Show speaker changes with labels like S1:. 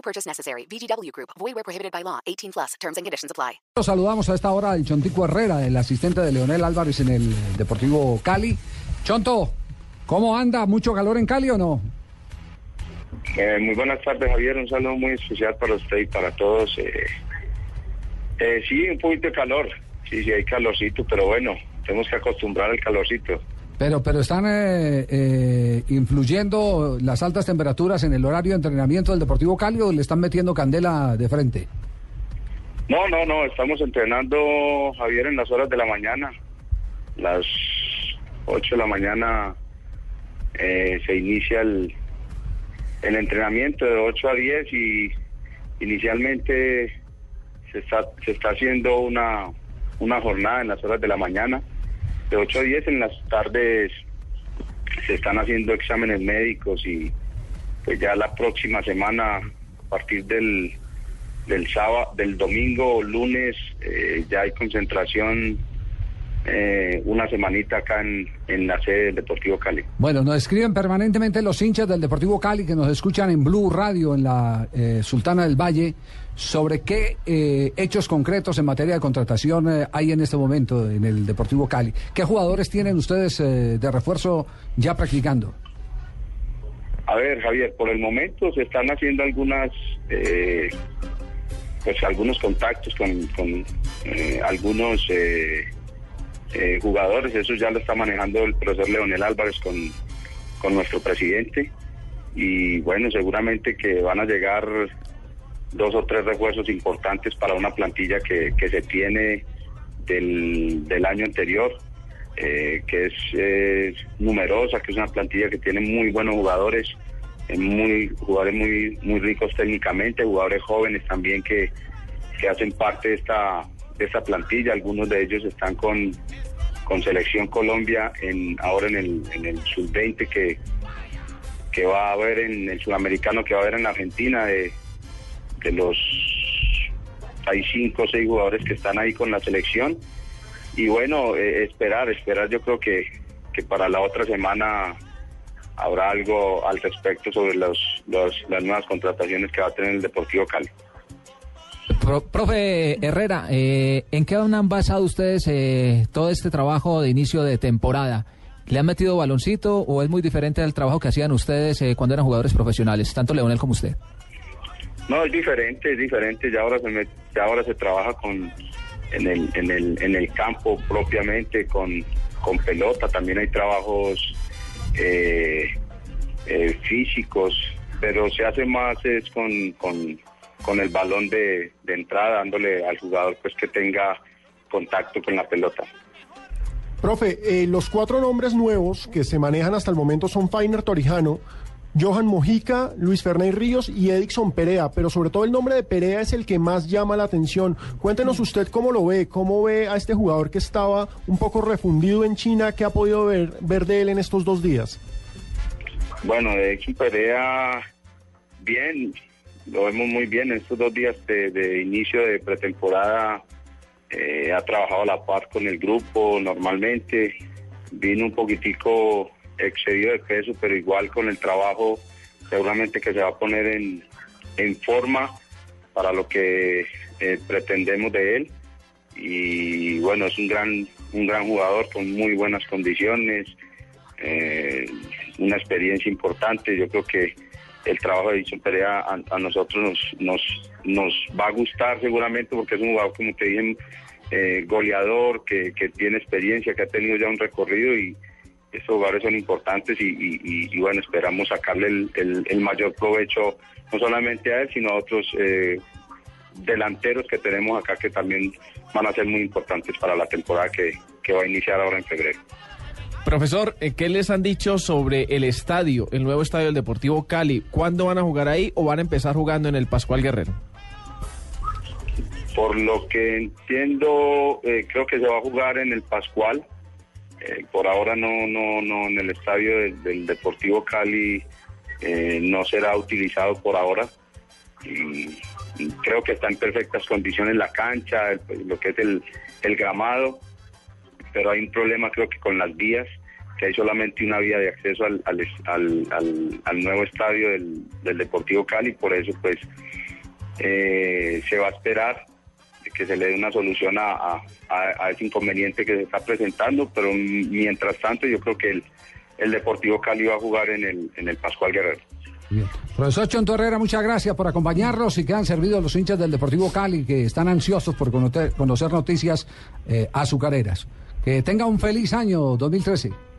S1: No purchase necessary. VGW Group. Void where prohibited by law. 18 plus. Terms and conditions apply.
S2: Nos saludamos a esta hora al Chontico Herrera, el asistente de Leonel Álvarez en el Deportivo Cali. Chonto, ¿cómo anda? ¿Mucho calor en Cali o no?
S3: Eh, muy buenas tardes, Javier. Un saludo muy especial para usted y para todos. Eh, eh, sí, un poquito de calor. Sí, sí, hay calorcito, pero bueno, tenemos que acostumbrar al calorcito.
S2: Pero, pero están eh, eh, influyendo las altas temperaturas en el horario de entrenamiento del Deportivo Cali o le están metiendo candela de frente.
S3: No, no, no, estamos entrenando, Javier, en las horas de la mañana. Las 8 de la mañana eh, se inicia el, el entrenamiento de 8 a 10 y inicialmente se está, se está haciendo una, una jornada en las horas de la mañana. De 8 a 10 en las tardes se están haciendo exámenes médicos y pues ya la próxima semana, a partir del, del sábado, del domingo o lunes, eh, ya hay concentración eh, una semanita acá en, en la sede del Deportivo Cali.
S2: Bueno, nos escriben permanentemente los hinchas del Deportivo Cali que nos escuchan en Blue Radio, en la eh, Sultana del Valle, sobre qué eh, hechos concretos en materia de contratación eh, hay en este momento en el Deportivo Cali. ¿Qué jugadores tienen ustedes eh, de refuerzo ya practicando?
S3: A ver, Javier, por el momento se están haciendo algunas, eh, pues algunos contactos con, con eh, algunos eh, eh, jugadores. Eso ya lo está manejando el profesor Leonel Álvarez con, con nuestro presidente. Y bueno, seguramente que van a llegar dos o tres refuerzos importantes para una plantilla que, que se tiene del, del año anterior. Eh, que es numerosa, que es una plantilla que tiene muy buenos jugadores, eh, muy jugadores muy muy ricos técnicamente, jugadores jóvenes también que, que hacen parte de esta de esta plantilla. Algunos de ellos están con, con selección Colombia en ahora en el en el sub 20 que que va a haber en el sudamericano que va a haber en Argentina de, de los hay cinco o seis jugadores que están ahí con la selección y bueno, eh, esperar, esperar, yo creo que, que para la otra semana habrá algo al respecto sobre los, los, las nuevas contrataciones que va a tener el Deportivo Cali.
S4: Pro- profe Herrera, eh, ¿en qué han basado ustedes eh, todo este trabajo de inicio de temporada? ¿Le han metido baloncito o es muy diferente al trabajo que hacían ustedes eh, cuando eran jugadores profesionales, tanto Leonel como usted?
S3: No, es diferente, es diferente. Ya ahora se, me- ya ahora se trabaja con en el, en el, en el campo propiamente con, con pelota. También hay trabajos eh, eh, físicos, pero se hace más es con, con, con el balón de, de entrada, dándole al jugador pues que tenga contacto con la pelota.
S5: Profe, eh, los cuatro nombres nuevos que se manejan hasta el momento son Fainer Torijano, Johan Mojica, Luis Ferney Ríos y Edixon Perea, pero sobre todo el nombre de Perea es el que más llama la atención. Cuéntenos usted cómo lo ve, cómo ve a este jugador que estaba un poco refundido en China, ¿qué ha podido ver, ver de él en estos dos días?
S3: Bueno, hecho Perea, bien, lo vemos muy bien en estos dos días de, de inicio de pretemporada. eh, ha trabajado a la par con el grupo normalmente. Vino un poquitico excedido de peso, pero igual con el trabajo seguramente que se va a poner en, en forma para lo que eh, pretendemos de él. Y bueno, es un gran, un gran jugador con muy buenas condiciones eh, una experiencia importante. Yo creo que el trabajo de Edison Perea a, nosotros nos, nos, nos va a gustar seguramente porque es un jugador, como te dije, eh, goleador, que, que tiene experiencia, que ha tenido ya un recorrido y estos jugadores son importantes y, bueno, esperamos sacarle el, el- el mayor provecho no solamente a él, sino a otros eh, delanteros que tenemos acá que también van a ser muy importantes para la temporada que, que va a iniciar ahora en febrero.
S6: Profesor, eh, ¿qué les han dicho sobre el estadio, el nuevo estadio del Deportivo Cali? ¿Cuándo van a jugar ahí o van a empezar jugando en el Pascual Guerrero?
S3: Por lo que entiendo, eh, creo que se va a jugar en el Pascual. Eh, por ahora no, no, no, en el estadio del, Deportivo Cali eh, no será utilizado por ahora. Y, y creo que está en perfectas condiciones la cancha, lo que es el, el gramado, pero hay un problema creo que con las vías, que hay solamente una vía de acceso al, al, al- al- nuevo estadio del, del Deportivo Cali, por eso pues eh, se va a esperar que se le dé una solución a, a- a- ese inconveniente que se está presentando, pero mientras tanto yo creo que el, el Deportivo Cali va a jugar en el, en el Pascual Guerrero.
S2: Bien. Profesor Chonto Herrera, muchas gracias por acompañarnos y que han servido los hinchas del Deportivo Cali que están ansiosos por conocer, conocer noticias eh, azucareras. Que tenga un feliz año 2013.